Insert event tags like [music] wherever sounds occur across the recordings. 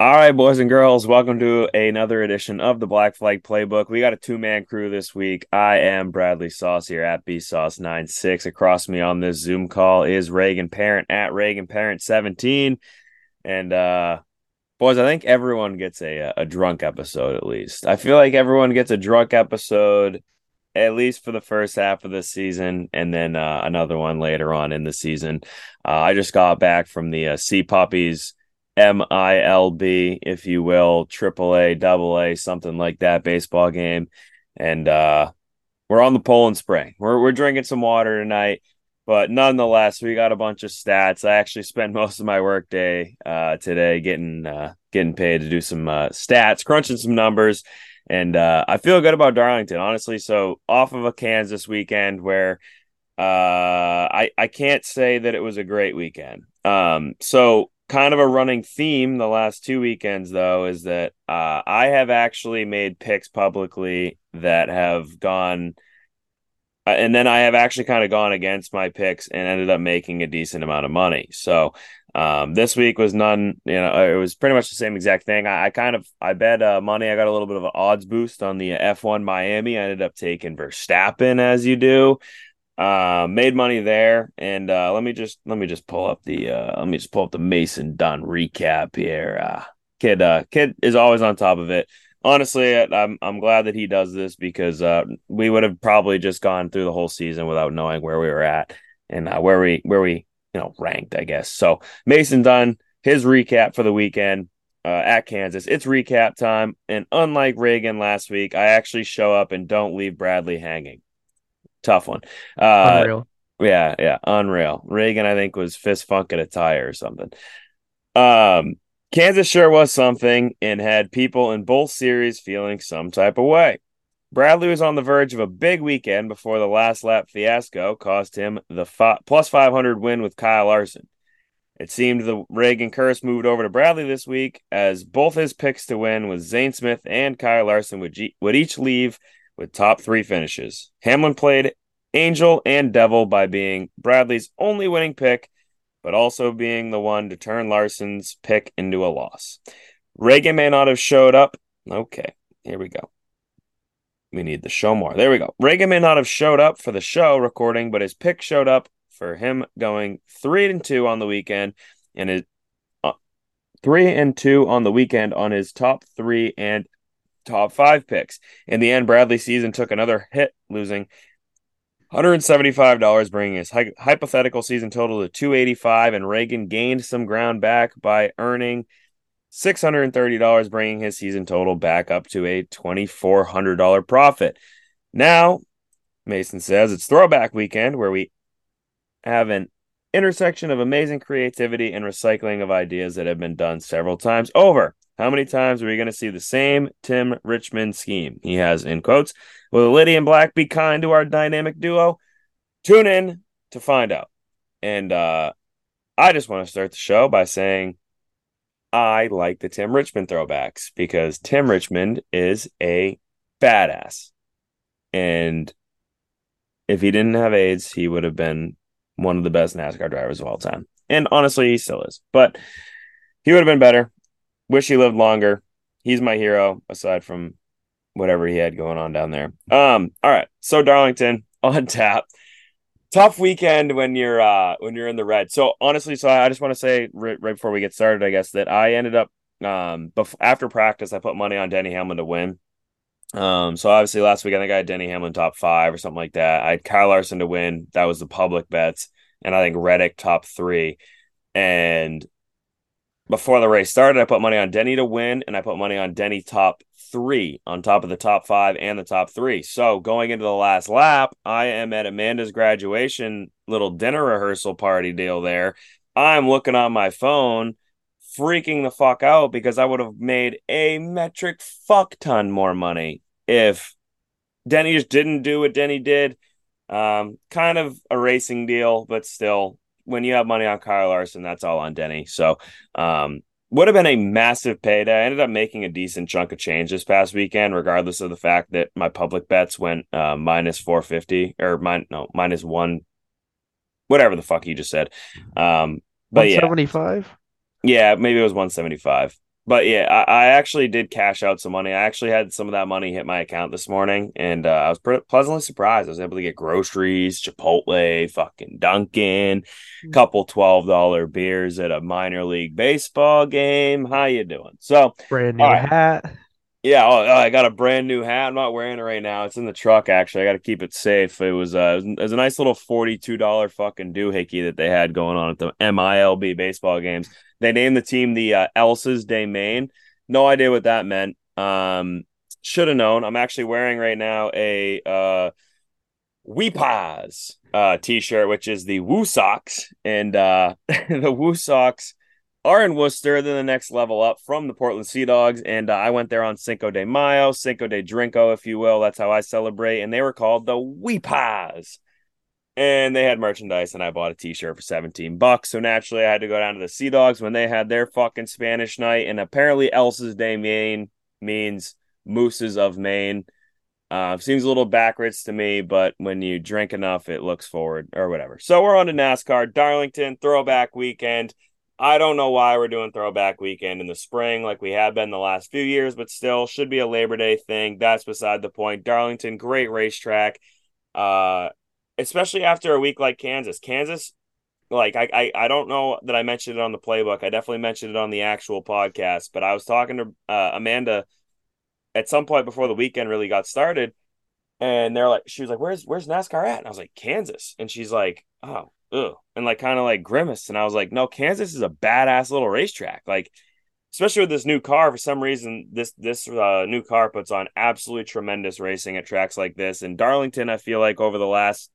All right, boys and girls, welcome to another edition of the Black Flag Playbook. We got a two man crew this week. I am Bradley Sauce here at BSauce96. Across me on this Zoom call is Reagan Parent at Reagan Parent 17. And uh boys, I think everyone gets a a drunk episode at least. I feel like everyone gets a drunk episode at least for the first half of the season, and then uh, another one later on in the season. Uh, I just got back from the uh, Sea Puppies MILB, if you will, triple A, double A, something like that baseball game. And uh we're on the Poland Spring. We're we're drinking some water tonight, but nonetheless, we got a bunch of stats. I actually spent [laughs] most of my workday uh today getting uh getting paid to do some uh stats, crunching some numbers. And uh I feel good about Darlington, honestly. So off of a Kansas weekend where uh I I can't say that it was a great weekend. Um so kind of a running theme the last two weekends though is that uh, I have actually made picks publicly that have gone uh, and then I have actually kind of gone against my picks and ended up making a decent amount of money. So um, this week was none, you know, it was pretty much the same exact thing. I, I kind of I bet uh, money. I got a little bit of an odds boost on the F1 Miami. I ended up taking Verstappen as you do. Uh, made money there, and uh, let me just let me just pull up the uh, let me just pull up the Mason Dunn recap here. Uh, kid, uh, kid is always on top of it. Honestly, I'm I'm glad that he does this because uh, we would have probably just gone through the whole season without knowing where we were at and uh, where we where we you know ranked, I guess. So Mason Dunn, his recap for the weekend uh, at Kansas. It's recap time, and unlike Reagan last week, I actually show up and don't leave Bradley hanging tough one. Uh, unreal. Yeah, yeah, unreal. Reagan, I think, was fist funking a tire or something. Um, Kansas sure was something and had people in both series feeling some type of way. Bradley was on the verge of a big weekend before the last lap fiasco cost him the fi- plus 500 win with Kyle Larson. It seemed the Reagan curse moved over to Bradley this week as both his picks to win with Zane Smith and Kyle Larson would, G- would each leave with top three finishes. Hamlin played Angel and Devil by being Bradley's only winning pick, but also being the one to turn Larson's pick into a loss. Reagan may not have showed up. Okay, here we go. We need the show more. There we go. Reagan may not have showed up for the show recording, but his pick showed up for him going three and two on the weekend, and his uh, three and two on the weekend on his top three and top five picks. In the end, Bradley season took another hit, losing $175, bringing his hy- hypothetical season total to 285 and Reagan gained some ground back by earning $630, bringing his season total back up to a $2,400 profit. Now, Mason says it's throwback weekend where we have an intersection of amazing creativity and recycling of ideas that have been done several times over. How many times are we going to see the same Tim Richmond scheme? He has in quotes. Will Lady in Black be kind to our dynamic duo? Tune in to find out. And uh, I just want to start the show by saying I like the Tim Richmond throwbacks because Tim Richmond is a badass. And if he didn't have AIDS, he would have been one of the best NASCAR drivers of all time. And honestly, he still is. But he would have been better. Wish he lived longer. He's my hero, aside from whatever he had going on down there. Um, all right. So Darlington [laughs] on tap. Tough weekend when you're uh when you're in the red. So honestly, so I just want to say right, right before we get started, I guess that I ended up um before after practice I put money on Denny Hamlin to win. Um, so obviously last week I think I had Denny Hamlin top five or something like that. I had Kyle Larson to win. That was the public bets, and I think Reddick top three. And before the race started, I put money on Denny to win, and I put money on Denny top three on top of the top five and the top three. So going into the last lap, I am at Amanda's graduation little dinner rehearsal party deal there. I'm looking on my phone, freaking the fuck out because I would have made a metric fuck ton more money if Denny just didn't do what Denny did. Um, kind of a racing deal, but still when you have money on Kyle Larson, that's all on Denny. So, um, would have been a massive payday. I ended up making a decent chunk of change this past weekend, regardless of the fact that my public bets went uh, minus 450 or mine, no, minus one, whatever the fuck you just said. Um, but 175? Yeah, yeah, maybe it was 175. But yeah, I, I, actually did cash out some money. I actually had some of that money hit my account this morning, and uh, I was pre- pleasantly surprised. I was able to get groceries, Chipotle, fucking Dunkin', hmm. couple twelve dollar beers at a minor league baseball game. How you doing? So brand new right. hat. Yeah, oh, oh, I got a brand new hat. I'm not wearing it right now. It's in the truck. Actually, I got to keep it safe. It was, uh, it was a nice little forty-two dollar fucking doohickey that they had going on at the MILB baseball games. They named the team the uh, Alces de Maine. No idea what that meant. Um, should have known. I'm actually wearing right now a uh, Weepaws uh, t-shirt, which is the Woo Sox, and uh, [laughs] the Woo Sox are in Worcester. They're the next level up from the Portland Sea Dogs, and uh, I went there on Cinco de Mayo, Cinco de Drinko, if you will. That's how I celebrate, and they were called the Weepaws and they had merchandise and I bought a t-shirt for 17 bucks. So naturally I had to go down to the Sea Dogs when they had their fucking Spanish night and apparently Alces de Maine means mooses of Maine. Uh, seems a little backwards to me, but when you drink enough, it looks forward or whatever. So we're on to NASCAR, Darlington throwback weekend. I don't know why we're doing throwback weekend in the spring like we have been the last few years, but still should be a Labor Day thing. That's beside the point. Darlington, great racetrack. Uh, especially after a week like Kansas. Kansas, like I, I, I don't know that I mentioned it on the playbook. I definitely mentioned it on the actual podcast, but I was talking to uh, Amanda at some point before the weekend really got started, and they're like, she was like, "Where's where's NASCAR at?" And I was like, "Kansas," and she's like, "Oh, ugh," and like kind of like grimaced, and I was like, "No, Kansas is a badass little racetrack, like." Especially with this new car, for some reason, this this uh, new car puts on absolutely tremendous racing at tracks like this. And Darlington, I feel like over the last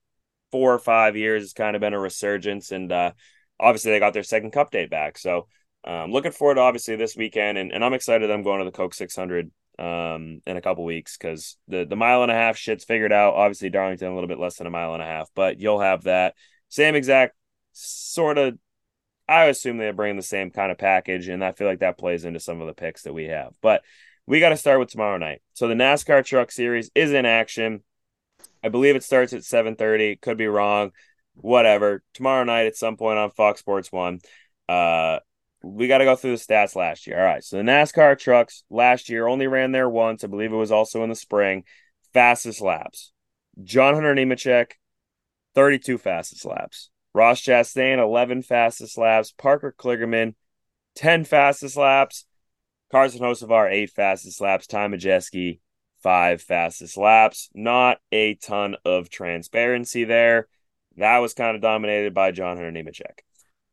four or five years, it's kind of been a resurgence. And uh, obviously, they got their second cup date back. So um, looking forward to obviously this weekend. And, and I'm excited I'm going to the Coke 600 um, in a couple weeks because the, the mile and a half shit's figured out. Obviously, Darlington, a little bit less than a mile and a half, but you'll have that same exact sort of. I assume they bring the same kind of package, and I feel like that plays into some of the picks that we have. But we got to start with tomorrow night. So the NASCAR Truck Series is in action. I believe it starts at 7:30. Could be wrong. Whatever. Tomorrow night at some point on Fox Sports One. Uh, we got to go through the stats last year. All right. So the NASCAR trucks last year only ran there once. I believe it was also in the spring. Fastest laps. John Hunter Nemechek, 32 fastest laps. Ross Chastain, 11 fastest laps. Parker Kligerman, 10 fastest laps. Carson Hocevar, 8 fastest laps. Ty Majeski, five fastest laps. Not a ton of transparency there. That was kind of dominated by John Hunter Nemechek.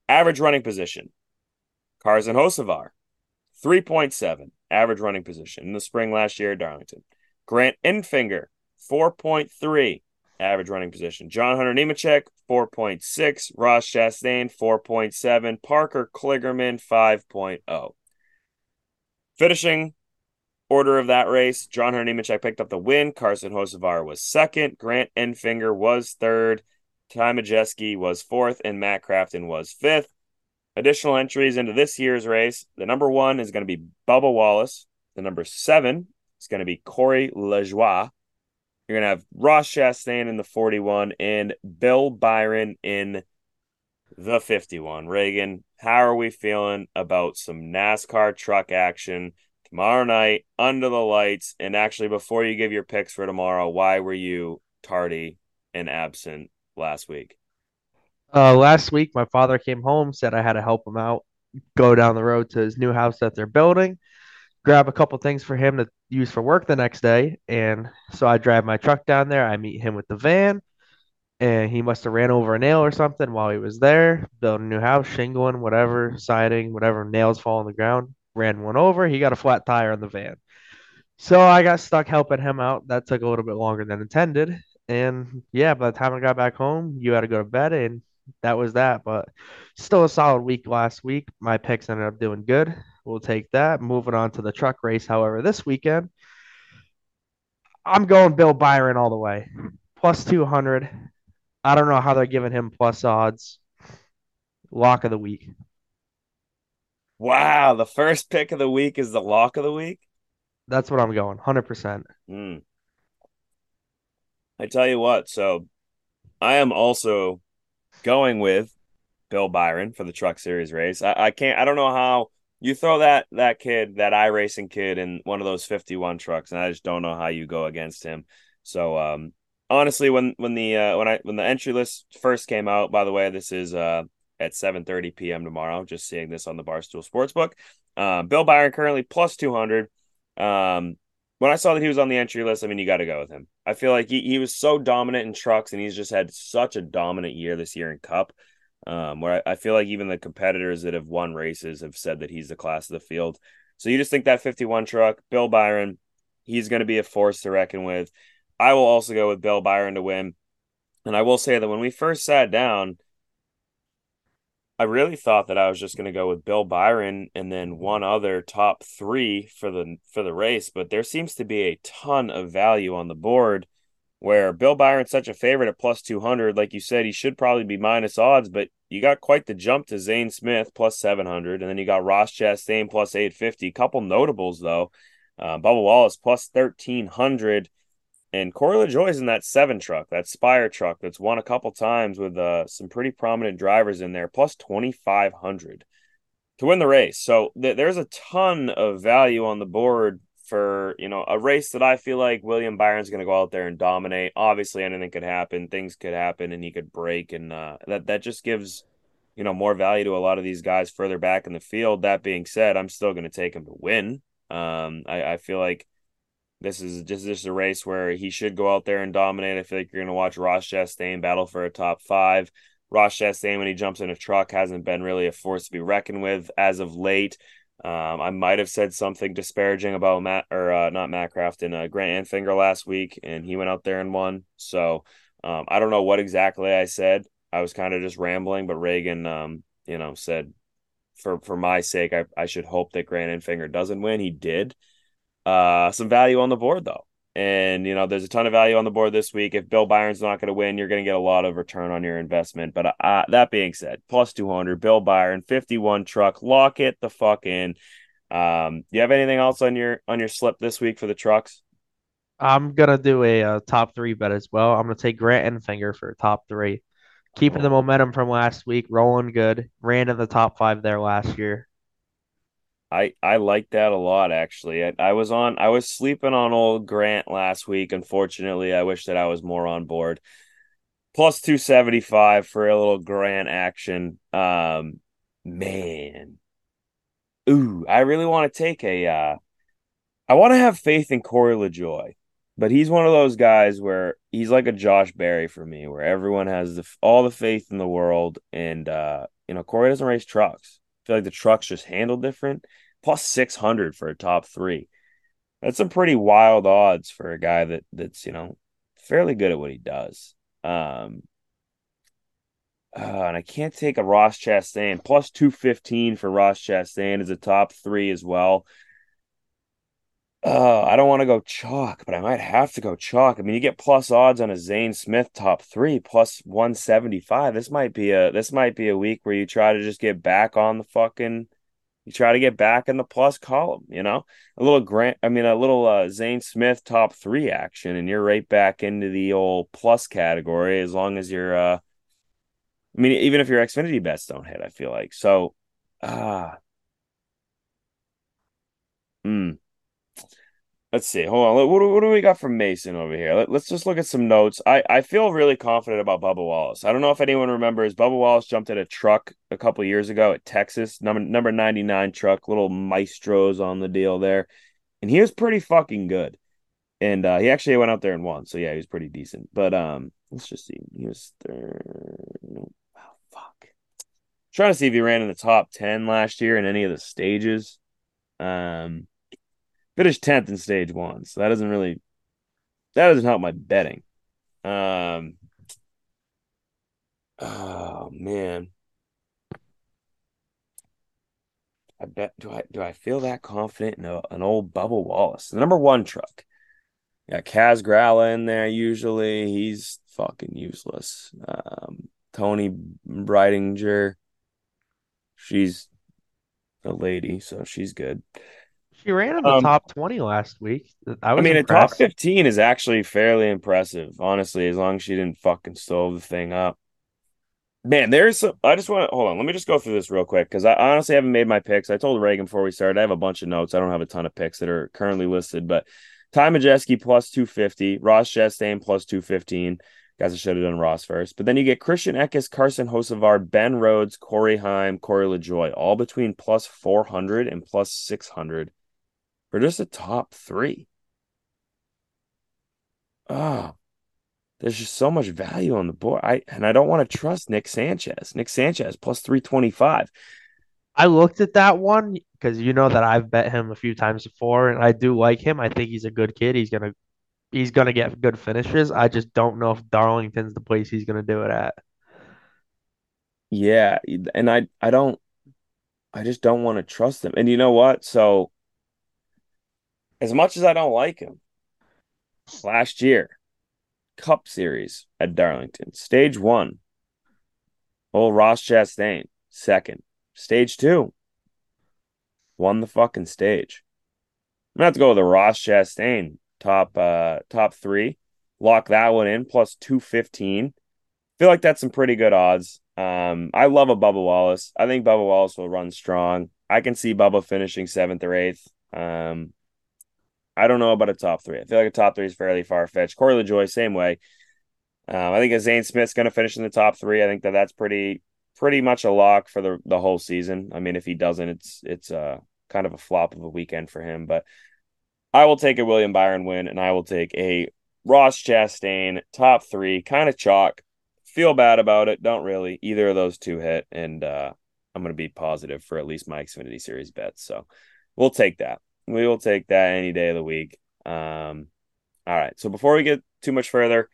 Average running position. Carson Hocevar, 3.7 average running position in the spring last year at Darlington. Grant Enfinger, 4.3 average running position. John Hunter Nemechek, 4.6. Ross Chastain, 4.7. Parker Kligerman, 5.0. Finishing order of that race, John Hunter Nemechek picked up the win. Carson Hocevar was second. Grant Enfinger was third. Ty Majeski was fourth. And Matt Crafton was fifth. Additional entries into this year's race. The number one is going to be Bubba Wallace. The number seven is going to be Corey LaJoie. You're going to have Ross Chastain in the 41 and Bill Byron in the 51. Reagan, how are we feeling about some NASCAR truck action tomorrow night under the lights. And actually, before you give your picks for tomorrow, why were you tardy and absent last week? Uh, last week, my father came home, said I had to help him out, go down the road to his new house that they're building, grab a couple things for him to use for work the next day. And so I drive my truck down there. I meet him with the van, and he must have ran over a nail or something while he was there, building a new house, shingling, whatever, siding, whatever, nails fall on the ground ran one over. He got a flat tire on the van. So I got stuck helping him out. That took a little bit longer than intended. And yeah, by the time I got back home, you had to go to bed, and that was that. But still a solid week last week. My picks ended up doing good. We'll take that. Moving on to the truck race, however, this weekend, I'm going Bill Byron all the way. Plus 200. I don't know how they're giving him plus odds. Lock of the week. Wow, the first pick of the week is the lock of the week. That's what I'm going, hundred percent. Mm. I tell you what, so I am also going with Bill Byron for the Truck Series race. I, I can't, I don't know how you throw that that kid, that iRacing kid, in one of those 51 trucks, and I just don't know how you go against him. So um, honestly, when when the uh, when I when the entry list first came out, by the way, this is uh, at 7:30 p.m. tomorrow. Just seeing this on the Barstool Sportsbook. Uh, Bill Byron currently plus 200. Um, when I saw that he was on the entry list, I mean, you got to go with him. I feel like he, he was so dominant in trucks, and he's just had such a dominant year this year in Cup. Um, where I, I feel like even the competitors that have won races have said that he's the class of the field. So you just think that 51 truck, Bill Byron, he's going to be a force to reckon with. I will also go with Bill Byron to win. And I will say that when we first sat down, I really thought that I was just going to go with Bill Byron and then one other top three for the for the race, but there seems to be a ton of value on the board. Where Bill Byron's such a favorite at plus two hundred, like you said, he should probably be minus odds, but you got quite the jump to Zane Smith plus seven hundred, and then you got Ross Chastain plus eight fifty. Couple notables though, uh, Bubba Wallace plus thirteen hundred. And Corey LaJoie is in that seven truck, that Spire truck that's won a couple times with uh, some pretty prominent drivers in there, plus 2,500 to win the race. So th- there's a ton of value on the board for, you know, a race that I feel like William Byron's going to go out there and dominate. Obviously, anything could happen, things could happen, and he could break. And uh, that, that just gives, you know, more value to a lot of these guys further back in the field. That being said, I'm still going to take him to win. Um, I, I feel like this is just a race where he should go out there and dominate. I feel like you're going to watch Ross Chastain battle for a top five. Ross Chastain, when he jumps in a truck, hasn't been really a force to be reckoned with as of late. Um, I might have said something disparaging about Matt or uh, not Matt Crafton, uh, Grant Enfinger last week, and he went out there and won. So um, I don't know what exactly I said. I was kind of just rambling, but Reagan, um, you know, said for for my sake, I, I should hope that Grant Enfinger doesn't win. He did. Uh, some value on the board though. And you know, there's a ton of value on the board this week. If Bill Byron's not going to win, you're going to get a lot of return on your investment. But uh, that being said, plus 200, Bill Byron, 51 truck, lock it the fuck in. Um, you have anything else on your on your slip this week for the trucks? I'm gonna do a, uh top three bet as well. I'm gonna take Grant Enfinger for top three, keeping the momentum from last week, rolling good. Ran in the top five there last year. I I like that a lot actually. I, I was on I was sleeping on old Grant last week. Unfortunately, I wish that I was more on board. Plus 275 for a little Grant action. Um man. Ooh, I really want to take a uh I want to have faith in Corey LaJoie, but he's one of those guys where he's like a Josh Berry for me, where everyone has the all the faith in the world, and uh, you know Corey doesn't race trucks. Feel like the trucks just handle different plus 600 for a top three. That's some pretty wild odds for a guy that that's, you know, fairly good at what he does. Um, uh, and I can't take a Ross Chastain plus 215 for Ross Chastain as a top three as well. Uh, I don't want to go chalk, but I might have to go chalk. I mean, you get plus odds on a Zane Smith top three plus 175. This might be a this might be a week where you try to just get back on the fucking you try to get back in the plus column, you know, a little Grant, I mean, a little uh, Zane Smith top three action, and you're right back into the old plus category as long as you're, uh, I mean, even if your Xfinity bets don't hit, I feel like so. Ah, uh, hmm let's see. Hold on. What, what, do we got from Mason over here? Let, us just look at some notes. I, I feel really confident about Bubba Wallace. I don't know if anyone remembers. Bubba Wallace jumped at a truck a couple years ago at Texas, number number 99 truck, little maestros on the deal there. And he was pretty fucking good. And uh, he actually went out there and won. So yeah, he was pretty decent. But um, let's just see. He was third. Oh, fuck. trying to see if he ran in the top 10 last year in any of the stages. Um, finished 10th in stage one. So that doesn't really that doesn't help my betting. Um oh man. I bet do I do I feel that confident in a, an old Bubba Wallace, the number one truck? Got Kaz Grala in there usually. He's fucking useless. Um, Toni Breidinger. She's a lady, so she's good. She ran in the um, top 20 last week. I, I mean, impressed. a top 15 is actually fairly impressive, honestly, as long as she didn't fucking stove the thing up. Man, there's some, I just want to hold on. Let me just go through this real quick because I honestly haven't made my picks. I told Reagan before we started, I have a bunch of notes. I don't have a ton of picks that are currently listed, but Ty Majeski plus 250, Ross Chastain plus 215. Guys, I should have done Ross first. But then you get Christian Eckes, Carson Hocevar, Ben Rhodes, Corey Heim, Corey LaJoie, all between plus 400 and plus 600 for just a top three. Oh, there's just so much value on the board. I and I don't want to trust Nick Sanchez. Nick Sanchez plus 325. I looked at that one because you know that I've bet him a few times before, and I do like him. I think he's a good kid. He's gonna he's gonna get good finishes. I just don't know if Darlington's the place he's gonna do it at. Yeah, and I I don't I just don't want to trust him. And you know what? So as much as I don't like him, last year, Cup Series at Darlington, stage one, old Ross Chastain, second. Stage two, won the fucking stage. I'm gonna have to go with the Ross Chastain top uh top three. Lock that one in plus 215. Feel like that's some pretty good odds. Um, I love a Bubba Wallace. I think Bubba Wallace will run strong. I can see Bubba finishing seventh or eighth. Um, I don't know about a top three. I feel like a top three is fairly far fetched. Corey LaJoie, same way. Um, I think Zane Smith's going to finish in the top three. I think that that's pretty pretty much a lock for the the whole season. I mean, if he doesn't, it's it's uh kind of a flop of a weekend for him. But I will take a William Byron win, and I will take a Ross Chastain top three, kind of chalk. Feel bad about it. Don't really. Either of those two hit, and uh, I'm going to be positive for at least my Xfinity Series bets. So we'll take that. We will take that any day of the week. Um, all right. So before we get too much further,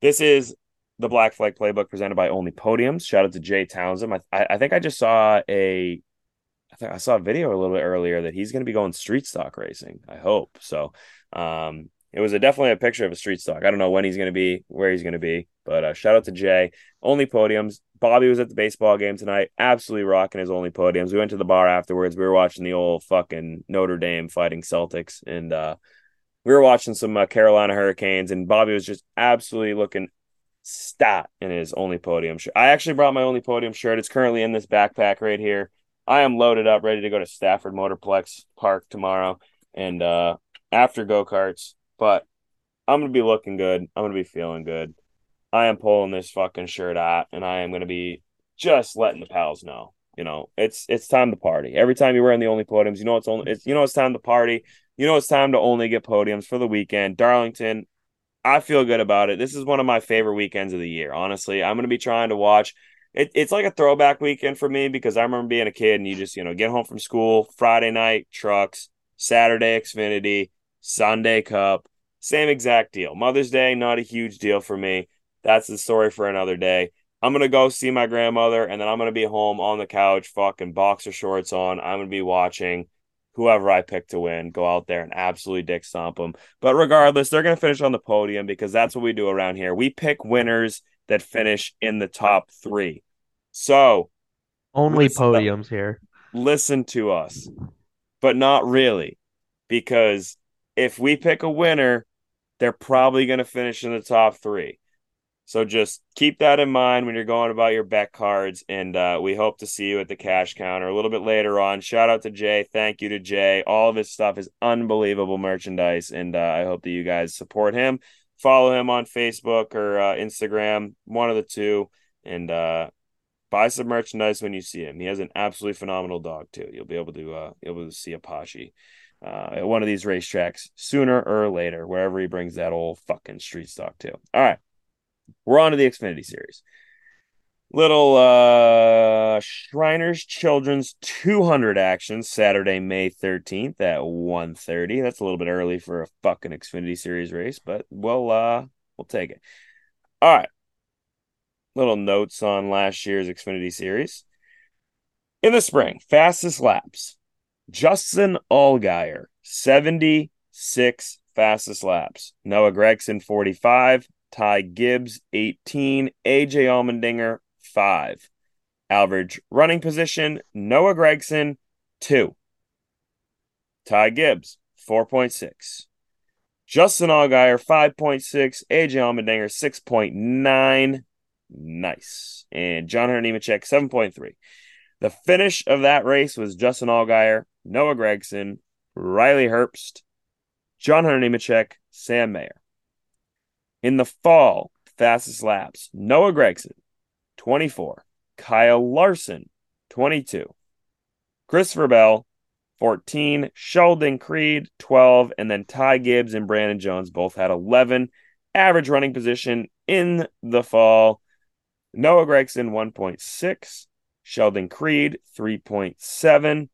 this is the Black Flag Playbook presented by Only Podiums. Shout out to Jay Townsend. I, I think I just saw a, I think I saw a video a little bit earlier that he's going to be going street stock racing. I hope so. Um, it was a, definitely a picture of a street stock. I don't know when he's going to be, where he's going to be, but uh, shout out to Jay. Only Podiums. Bobby was at the baseball game tonight, absolutely rocking his only podiums. We went to the bar afterwards. We were watching the old fucking Notre Dame fighting Celtics, and uh, we were watching some uh, Carolina Hurricanes, and Bobby was just absolutely looking stat in his only podium shirt. I actually brought my only podium shirt. It's currently in this backpack right here. I am loaded up, ready to go to Stafford Motorplex Park tomorrow and uh, after go karts. But I'm gonna be looking good. I'm gonna be feeling good. I am pulling this fucking shirt out, and I am to be just letting the pals know. You know, it's it's time to party. Every time you're wearing the only podiums, you know it's only it's you know it's time to party. You know it's time to only get podiums for the weekend. Darlington, I feel good about it. This is one of my favorite weekends of the year. Honestly, I'm to be trying to watch. It, it's like a throwback weekend for me because I remember being a kid and you just you know get home from school Friday night trucks, Saturday Xfinity, Sunday Cup, same exact deal. Mother's Day not a huge deal for me that's the story for another day. I'm gonna go see my grandmother, and then I'm gonna be home on the couch, fucking boxer shorts on. I'm gonna be watching whoever I pick to win go out there and absolutely dick stomp them. But regardless, they're gonna finish on the podium because that's what we do around here. We pick winners that finish in the top three. So only podiums here. Listen to us, but not really, because if we pick a winner, they're probably gonna finish in the top three. So just keep that in mind when you're going about your bet cards. And uh, we hope to see you at the cash counter a little bit later on. Shout out to Jay. Thank you to Jay. All of his stuff is unbelievable merchandise. And uh, I hope that you guys support him. Follow him on Facebook or uh, Instagram, one of the two. And uh, buy some merchandise when you see him. He has an absolutely phenomenal dog, too. You'll be able to, uh, able to see Apache. Uh, at one of these racetracks sooner or later, wherever he brings that old fucking street stock to. All right. We're on to the Xfinity series. Little uh Shriners Children's 200 action Saturday, May 13th at 1:30. That's a little bit early for a fucking Xfinity series race, but we'll uh we'll take it. All right. Little notes on last year's Xfinity series. In the spring, fastest laps. Justin Allgaier, 76 fastest laps. Noah Gragson, 45. Ty Gibbs, 18. AJ Allmendinger, 5. Average running position, Noah Gragson, 2. Ty Gibbs, 4.6. Justin Allgaier, 5.6. AJ Allmendinger, 6.9. Nice. And John Hunter 7.3. The finish of that race was Justin Allgaier, Noah Gragson, Riley Herbst, John Hunter Nemechek, Sam Mayer. In the fall, fastest laps, Noah Gragson, 24. Kyle Larson, 22. Christopher Bell, 14. Sheldon Creed, 12. And then Ty Gibbs and Brandon Jones both had 11. Average running position in the fall. Noah Gragson, 1.6. Sheldon Creed, 3.7.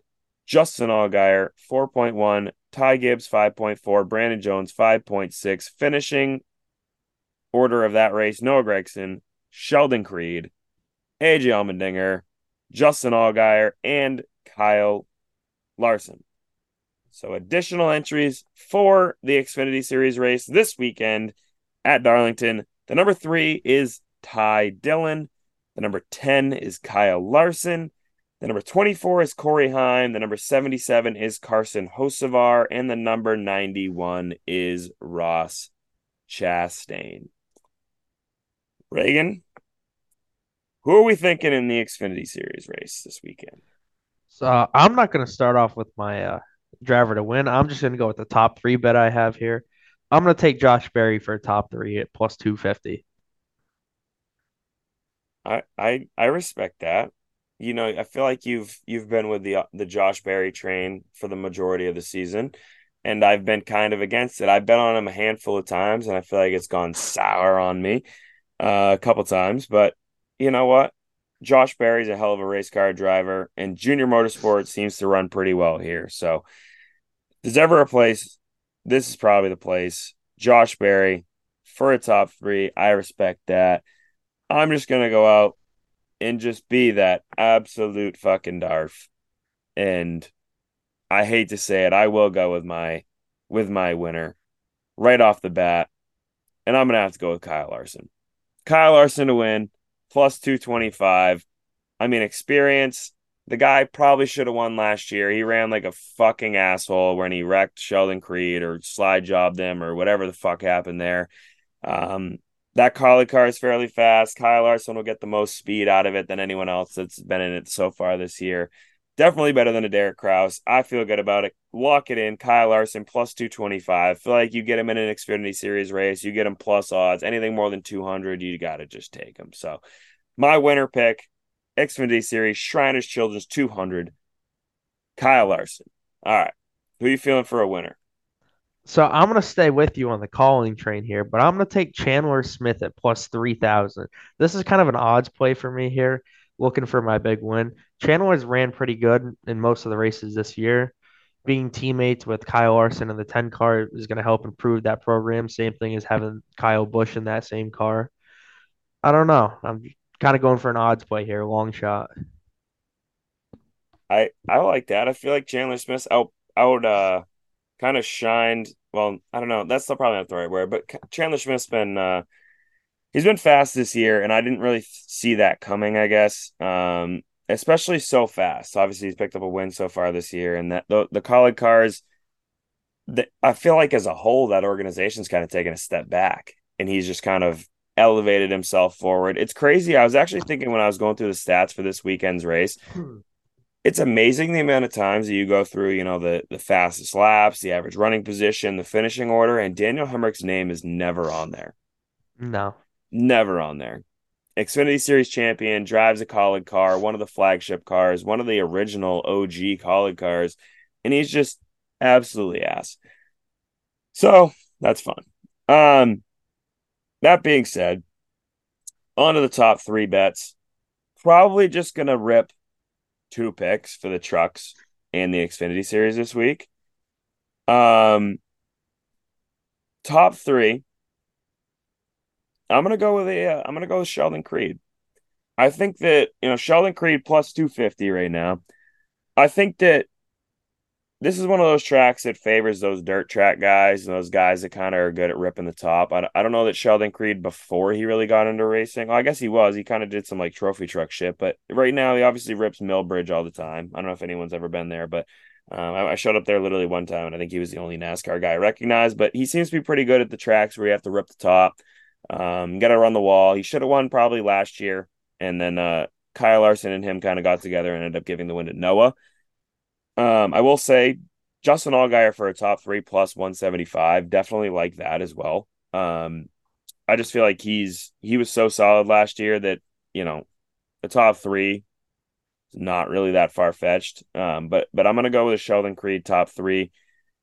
Justin Allgaier, 4.1. Ty Gibbs, 5.4. Brandon Jones, 5.6. Finishing order of that race Noah Gragson, Sheldon Creed, AJ Allmendinger, Justin Allgaier, and Kyle Larson. So additional entries for the Xfinity Series race this weekend at Darlington. The number three is Ty Dillon. The number 10 is Kyle Larson. The number 24 is Corey Heim. The number 77 is Carson Hocevar. And the number 91 is Ross Chastain. Reagan, who are we thinking in the Xfinity Series race this weekend? So I'm not going to start off with my uh, driver to win. I'm just going to go with the top three bet I have here. I'm going to take Josh Berry for a top three at plus 250. I I I respect that. You know, I feel like you've you've been with the the Josh Berry train for the majority of the season, and I've been kind of against it. I've been on him a handful of times, and I feel like it's gone sour on me uh, a couple times. But you know what? Josh Berry's a hell of a race car driver, and Junior Motorsports seems to run pretty well here. So, there's ever a place, this is probably the place. Josh Berry for a top three. I respect that. I'm just gonna go out and just be that absolute fucking darf. And I hate to say it, I will go with my with my winner right off the bat. And I'm gonna have to go with Kyle Larson. Kyle Larson to win, plus 225. I mean, experience. The guy probably should have won last year. He ran like a fucking asshole when he wrecked Sheldon Creed or slide jobbed him or whatever the fuck happened there. Um, that Kaulig car is fairly fast. Kyle Larson will get the most speed out of it than anyone else that's been in it so far this year. Definitely better than a Derek Kraus. I feel good about it. Lock it in. Kyle Larson plus 225. Feel like you get him in an Xfinity Series race, you get him plus odds. Anything more than 200, you got to just take him. So, my winner pick Xfinity Series, Shriners Children's 200, Kyle Larson. All right. Who are you feeling for a winner? So I'm going to stay with you on the Kaulig train here, but I'm going to take Chandler Smith at plus 3,000. This is kind of an odds play for me here, looking for my big win. Chandler's ran pretty good in most of the races this year. Being teammates with Kyle Larson in the 10 car is going to help improve that program. Same thing as having Kyle Busch in that same car. I don't know. I'm kind of going for an odds play here, long shot. I I like that. I feel like Chandler Smith out out uh kind of shined. Well, I don't know. That's still probably not the right word, but Chandler Smith's been uh, he's been fast this year, and I didn't really see that coming. I guess, um, especially so fast. Obviously, he's picked up a win so far this year, and that the the Kaulig cars. The, I feel like as a whole, that organization's kind of taken a step back, and he's just kind of elevated himself forward. It's crazy. I was actually thinking when I was going through the stats for this weekend's race, hmm it's amazing the amount of times that you go through, you know, the the fastest laps, the average running position, the finishing order, and Daniel Hemric's name is never on there. No. Never on there. Xfinity Series champion, drives a Kaulig car, one of the flagship cars, one of the original OG Kaulig cars, and he's just absolutely ass. So that's fun. Um, that being said, on to the top three bets. Probably just gonna rip two picks for the trucks and the Xfinity series this week. Um, top three. I'm gonna go with a. uh, gonna go with Sheldon Creed. I think that you know Sheldon Creed plus two fifty right now. I think that this is one of those tracks that favors those dirt track guys and those guys that kind of are good at ripping the top. I, I don't know that Sheldon Creed before he really got into racing. Well, I guess he was. He kind of did some like trophy truck shit, but right now he obviously rips Millbridge all the time. I don't know if anyone's ever been there, but um, I, I, showed up there literally one time and I think he was the only NASCAR guy I recognized. But he seems to be pretty good at the tracks where you have to rip the top. Um, got to run the wall. He should have won probably last year, and then uh, Kyle Larson and him kind of got together and ended up giving the win to Noah. Um, I will say Justin Allgaier for a top three plus 175. Definitely like that as well. Um, I just feel like he's he was so solid last year that you know the top three is not really that far fetched. Um, but but I'm gonna go with a Sheldon Creed top three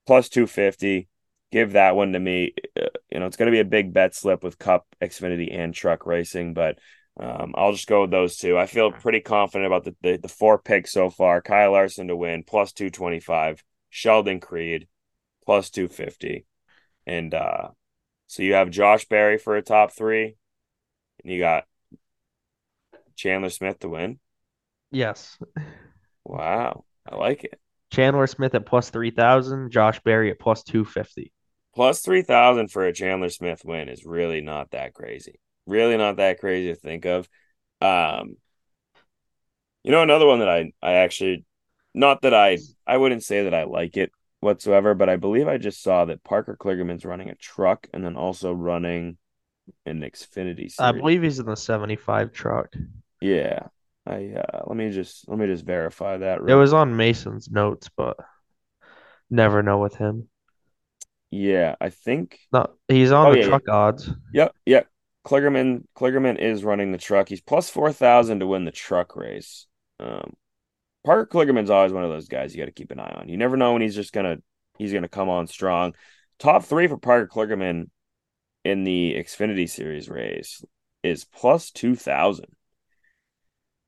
plus 250. Give that one to me. Uh, you know, it's gonna be a big bet slip with Cup, Xfinity, and Truck Racing, but um, I'll just go with those two. I feel pretty confident about the, the, the four picks so far. Kyle Larson to win plus 225, Sheldon Creed plus 250. And uh, so you have Josh Berry for a top three, and you got Chandler Smith to win. Yes. Wow. I like it. Chandler Smith at plus 3,000, Josh Berry at plus 250. Plus 3,000 for a Chandler Smith win is really not that crazy really not that crazy to think of. Um, you know, another one that I I actually not that I I wouldn't say that I like it whatsoever, but I believe I just saw that Parker Kligerman's running a truck and then also running an Xfinity series. I believe he's in the 75 truck. Yeah. I uh let me just let me just verify that. It was on Mason's notes, but never know with him. Yeah, I think no, he's on oh, the yeah, truck yeah. odds. Yep, yep. Kligerman Kligerman is running the truck. He's plus four thousand to win the truck race. Um, Parker Kligerman's always one of those guys you got to keep an eye on. You never know when he's just gonna he's gonna come on strong. Top three for Parker Kligerman in the Xfinity Series race is plus two thousand.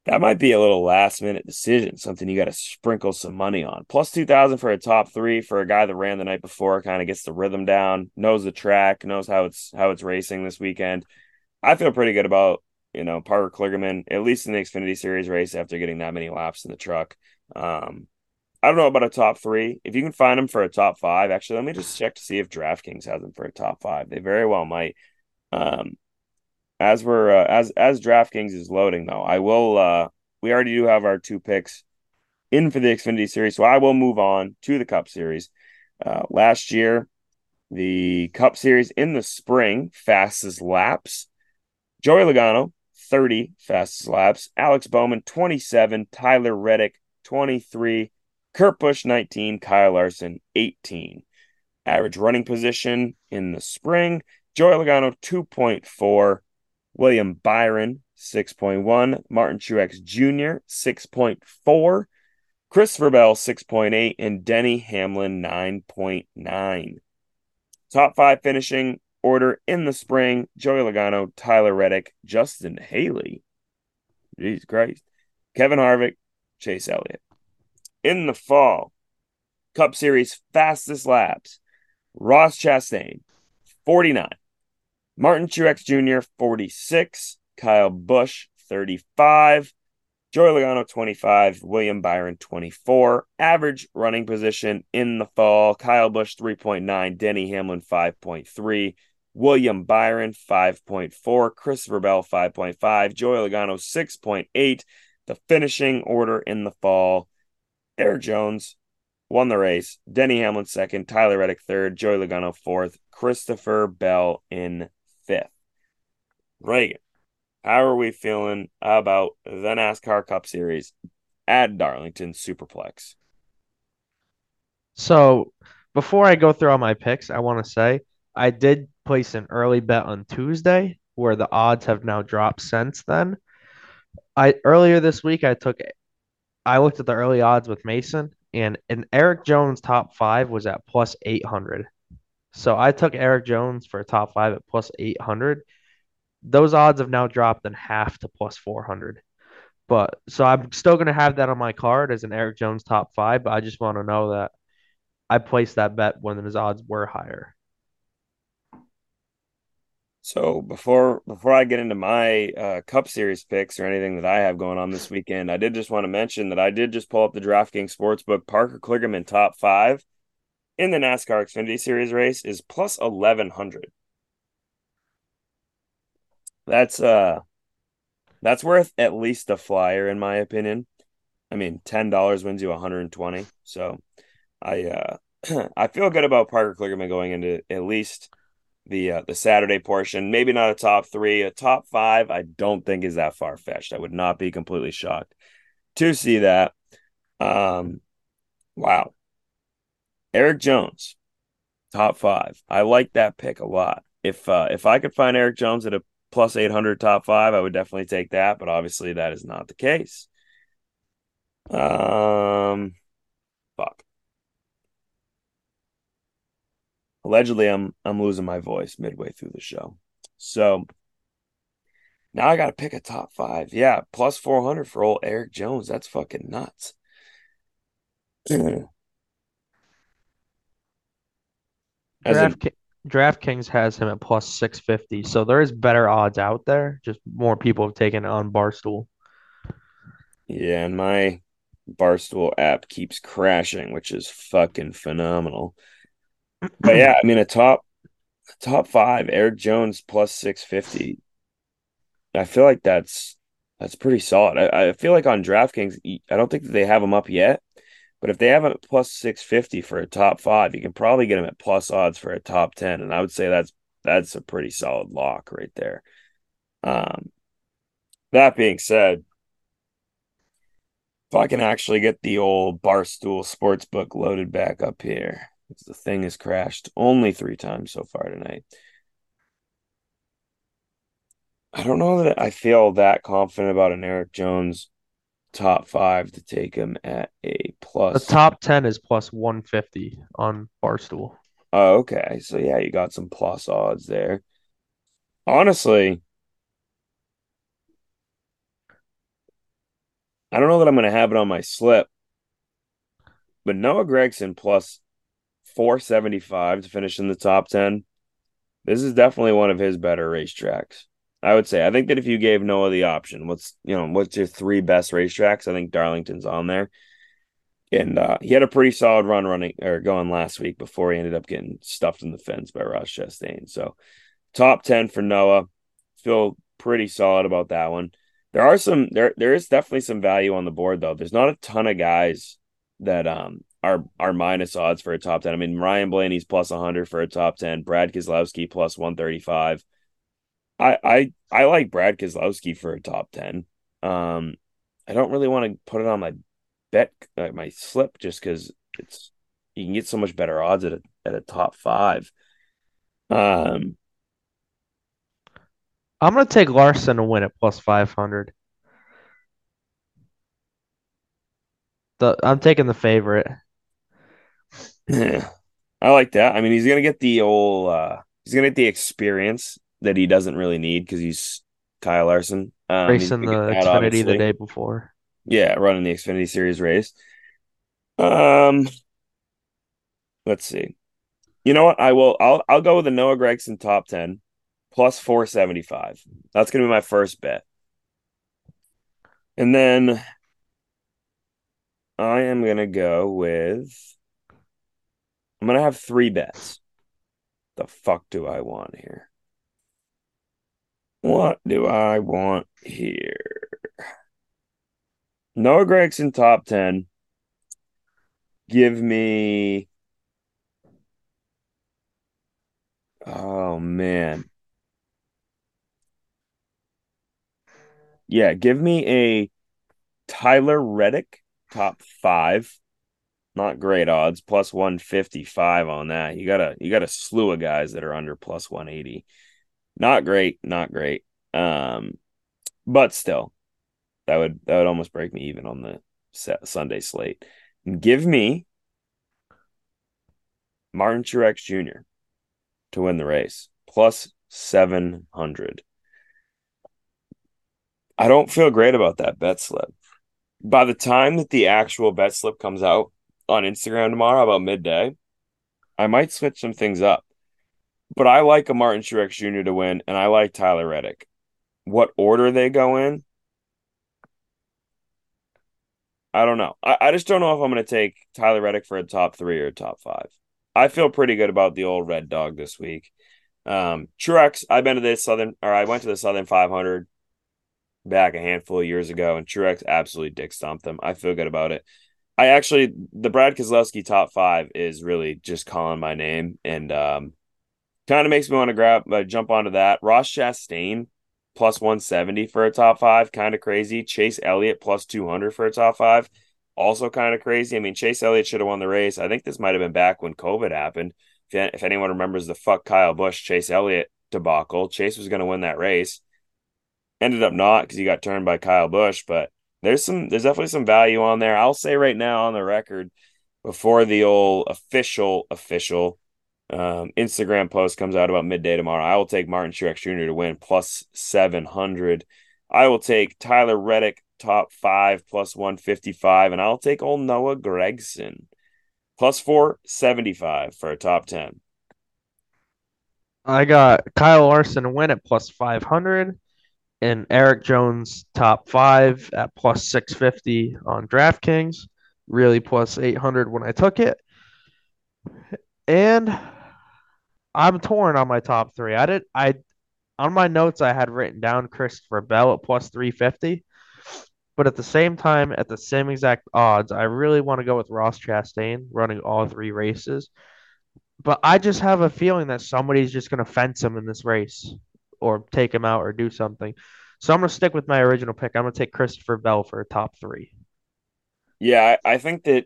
That might be a little last minute decision, something you got to sprinkle some money on. Plus 2000 for a top 3 for a guy that ran the night before, kind of gets the rhythm down, knows the track, knows how it's how it's racing this weekend. I feel pretty good about you know Parker Kligerman at least in the Xfinity Series race after getting that many laps in the truck. Um, I don't know about a top three. If you can find him for a top five, actually, let me just check to see if DraftKings has him for a top five. They very well might. Um, as we're uh, as as DraftKings is loading though, I will. Uh, we already do have our two picks in for the Xfinity Series, so I will move on to the Cup Series. Uh, last year, the Cup Series in the spring, fastest laps Joey Logano, 30 fastest laps. Alex Bowman, 27. Tyler Reddick, 23. Kurt Busch, 19. Kyle Larson, 18. Average running position in the spring. Joey Logano, 2.4. William Byron, 6.1. Martin Truex Jr., 6.4. Christopher Bell, 6.8. And Denny Hamlin, 9.9. Top five finishing order in the spring. Joey Logano, Tyler Reddick, Justin Haley, Jesus Christ, Kevin Harvick, Chase Elliott. In the fall, Cup Series fastest laps Ross Chastain, 49, Martin Truex Jr., 46, Kyle Busch, 35, Joey Logano 25, William Byron 24. Average running position in the fall, Kyle Busch 3.9, Denny Hamlin 5.3, William Byron 5.4, Christopher Bell 5.5, Joey Logano 6.8. The finishing order in the fall, Erik Jones won the race, Denny Hamlin second, Tyler Reddick third, Joey Logano fourth, Christopher Bell in fifth. Reagan, how are we feeling about the NASCAR Cup Series at Darlington Superplex? So, before I go through all my picks, I want to say I did place an early bet on Tuesday where the odds have now dropped since then. I earlier this week I took I looked at the early odds with Mason and an Erik Jones top 5 was at plus 800. So I took Erik Jones for a top 5 at plus 800. Those odds have now dropped in half to plus 400. But so I'm still going to have that on my card as an Erik Jones top 5, but I just want to know that I placed that bet when his odds were higher. So before before I get into my uh, Cup Series picks or anything that I have going on this weekend, I did just want to mention that I did just pull up the DraftKings Sportsbook. Parker Kligerman top five in the NASCAR Xfinity Series race is plus eleven hundred. That's uh, that's worth at least a flyer in my opinion. I mean, ten dollars wins you one hundred and twenty. So, I uh, [clears throat] I feel good about Parker Kligerman going into at least the uh, the Saturday portion. Maybe not a top three, a top five. I don't think is that far fetched. I would not be completely shocked to see that. Um, wow, Erik Jones, top five. I like that pick a lot. If uh, if I could find Erik Jones at a plus eight hundred top five, I would definitely take that. But obviously, that is not the case. Um, fuck. Allegedly, I'm I'm losing my voice midway through the show. So now I got to pick a top five. Yeah, plus 400 for old Erik Jones. That's fucking nuts. [clears throat] Draft, DraftKings has him at plus 650. So there is better odds out there. Just more people have taken it on Barstool. Yeah, and my Barstool app keeps crashing, which is fucking phenomenal. But yeah, I mean a top top five, Erik Jones plus six fifty. I feel like that's that's pretty solid. I, I feel like on DraftKings, I don't think that they have him up yet, but if they have him at plus six fifty for a top five, you can probably get him at plus odds for a top ten, and I would say that's that's a pretty solid lock right there. Um, that being said, if I can actually get the old Barstool Sportsbook loaded back up here, the thing has crashed only three times so far tonight. I don't know that I feel that confident about an Erik Jones top five to take him at a plus. The top 10 is plus 150 on Barstool. Oh, okay. So, yeah, you got some plus odds there. Honestly, I don't know that I'm going to have it on my slip, but Noah Gragson plus 475 to finish in the top 10. This is definitely one of his better racetracks. I would say. I think that if you gave Noah the option, what's you know, what's your three best racetracks? I think Darlington's on there. And uh, he had a pretty solid run running or going last week before he ended up getting stuffed in the fence by Ross Chastain. So top 10 for Noah. Feel pretty solid about that one. There are some there there is definitely some value on the board though. There's not a ton of guys that um are are minus odds for a top 10. I mean, Ryan Blaney's plus 100 for a top 10, Brad Keselowski plus 135. I I I like Brad Keselowski for a top 10. Um I don't really want to put it on my bet uh, my slip just cuz it's you can get so much better odds at a at a top 5. Um I'm going to take Larson to win at plus 500. The I'm taking the favorite. Yeah, I like that. I mean, he's gonna get the old, uh, he's gonna get the experience that he doesn't really need because he's Kyle Larson. Um, Racing the that, Xfinity obviously. the day before. Yeah, running the Xfinity Series race. Um, let's see. You know what? I will. I'll. I'll go with the Noah Gragson top ten plus four seventy five. That's gonna be my first bet. And then I am gonna go with I'm gonna have three bets. The fuck do I want here? What do I want here? Noah Gragson top 10. Give me. Oh, man. Yeah, give me a Tyler Reddick top five not great odds. Plus 155 on that. You got a you got a slew of guys that are under plus 180 not great not great. Um but still that would that would almost break me even on the sunday slate. Give me martin truex jr to win the race. Plus 700 i don't feel great about that bet slip. By the time that the actual bet slip comes out on Instagram tomorrow about midday, I might switch some things up. But I like a Martin Truex Jr. to win, and I like Tyler Reddick. What order they go in, I don't know. I, I just don't know if I'm going to take Tyler Reddick for a top three or a top five. I feel pretty good about the old Red Dog this week. Um, Truex, I've been to the Southern, or I went to the Southern 500 back a handful of years ago, and Truex absolutely dick stomped them. I feel good about it. I actually the Brad Keselowski top five is really just calling my name, and um, kind of makes me want to grab uh, jump onto that. Ross Chastain plus 170 for a top five, kind of crazy. Chase Elliott plus 200 for a top five, also kind of crazy. I mean, Chase Elliott should have won the race. I think this might have been back when COVID happened. If, if anyone remembers the fuck Kyle Busch, Chase Elliott debacle, Chase was going to win that race. Ended up not because he got turned by Kyle Busch, but there's some there's definitely some value on there. I'll say right now on the record before the old official official um, Instagram post comes out about midday tomorrow. I will take Martin Truex Jr. to win plus 700. I will take Tyler Reddick top five plus 155, and I'll take old Noah Gragson plus 475 for a top 10. I got Kyle Larson to win at plus 500 and Erik Jones top five at plus 650 on DraftKings, really plus 800 when I took it. And I'm torn on my top three. I did I on my notes I had written down Christopher Bell at plus 350. But at the same time, at the same exact odds, I really want to go with Ross Chastain running all three races. But I just have a feeling that somebody's just going to fence him in this race or take him out or do something. So I'm going to stick with my original pick. I'm going to take Christopher Bell for a top three. Yeah, I, I think that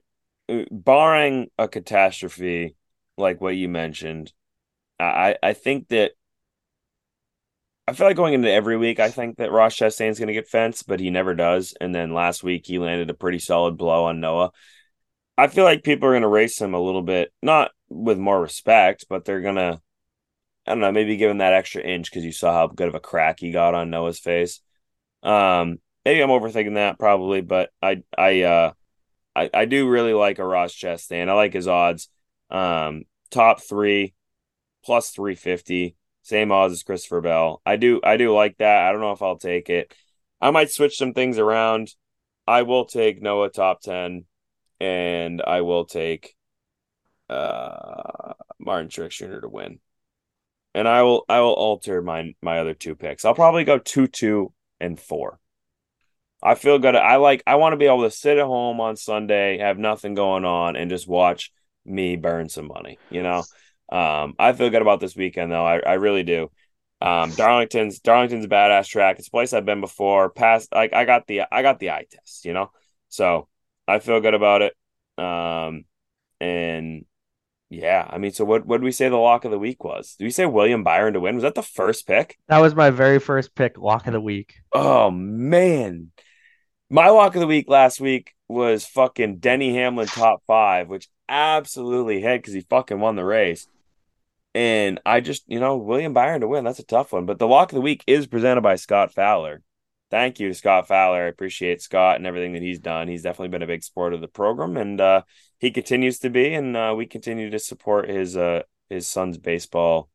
uh, barring a catastrophe like what you mentioned, I, I think that I feel like going into every week, I think that Ross Chastain's going to get fenced, but he never does. And then last week, he landed a pretty solid blow on Noah. I feel like people are going to race him a little bit, not with more respect, but they're going to I don't know, maybe give him that extra inch because you saw how good of a crack he got on Noah's face. Um, maybe I'm overthinking that probably, but I I uh I, I do really like a Ross Chastain. I like his odds. Um, top three plus three fifty, same odds as Christopher Bell. I do I do like that. I don't know if I'll take it. I might switch some things around. I will take Noah top ten, and I will take uh Martin Truex Jr. to win and I will I will alter my my other two picks. I'll probably go two two and four. I feel good. I like I want to be able to sit at home on Sunday, have nothing going on, and just watch me burn some money. You know, um, I feel good about this weekend though. I, I really do. Um, Darlington's Darlington's a badass track. It's a place I've been before. Past like I got the I got the eye test. You know, so I feel good about it. Um, and yeah, I mean, so what? What did we say the lock of the week was? Did we say William Byron to win? Was that the first pick? That was my very first pick, lock of the week. Oh man, my lock of the week last week was fucking Denny Hamlin top five, which absolutely hit because he fucking won the race. And I just, you know, William Byron to win, that's a tough one. But the lock of the week is presented by Scot Fowler. Thank you to Scot Fowler. I appreciate Scot and everything that he's done. He's definitely been a big support of the program. And uh, he continues to be, and uh, we continue to support his uh his son's baseball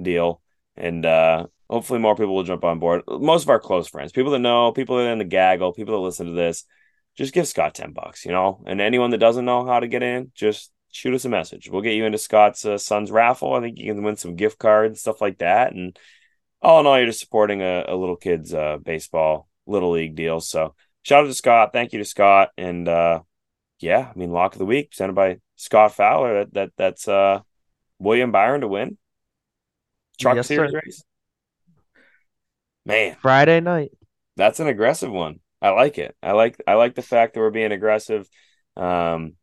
deal, and uh, hopefully more people will jump on board. Most of our close friends, people that know, people that are in the gaggle, people that listen to this, just give Scot ten bucks, you know. And anyone that doesn't know how to get in, just shoot us a message. We'll get you into Scot's uh, son's raffle. I think you can win some gift cards, stuff like that, and all in all, you're just supporting a, a little kid's uh, baseball little league deal. So shout out to Scot. Thank you to Scot, and uh, yeah, I mean, lock of the week presented by Scot Fowler. That, that that's uh William Byron to win. Truck yes, series sir. race. Man, Friday night. That's an aggressive one. I like it. I like I like the fact that we're being aggressive. Um,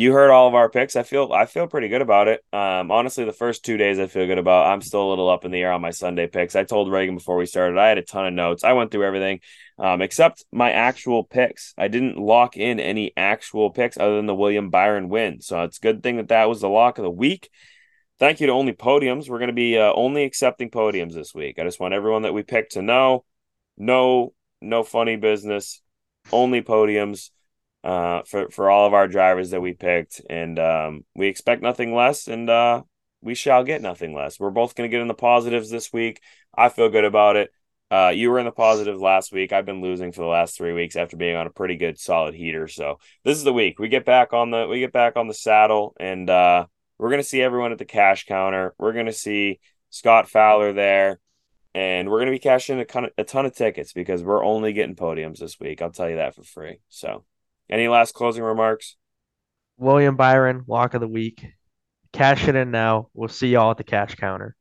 you heard all of our picks. I feel I feel pretty good about it. Um, honestly, the first two days I feel good about. I'm still a little up in the air on my Sunday picks. I told Reagan before we started. I had a ton of notes. I went through everything, um, except my actual picks. I didn't lock in any actual picks other than the William Byron win. So it's a good thing that that was the lock of the week. Thank you to only podiums. We're going to be uh, only accepting podiums this week. I just want everyone that we picked to know, no, no funny business, only podiums uh, for for all of our drivers that we picked, and um, we expect nothing less, and uh, we shall get nothing less. We're both going to get in the positives this week. I feel good about it. Uh, you were in the positives last week. I've been losing for the last three weeks after being on a pretty good solid heater. So this is the week we get back on the we get back on the saddle, and uh, we're gonna see everyone at the cash counter. We're gonna see Scot Fowler there, and we're gonna be cashing a a ton of tickets because we're only getting podiums this week. I'll tell you that for free. So any last closing remarks? William Byron, lock of the week. Cash it in now. We'll see y'all at the cash counter.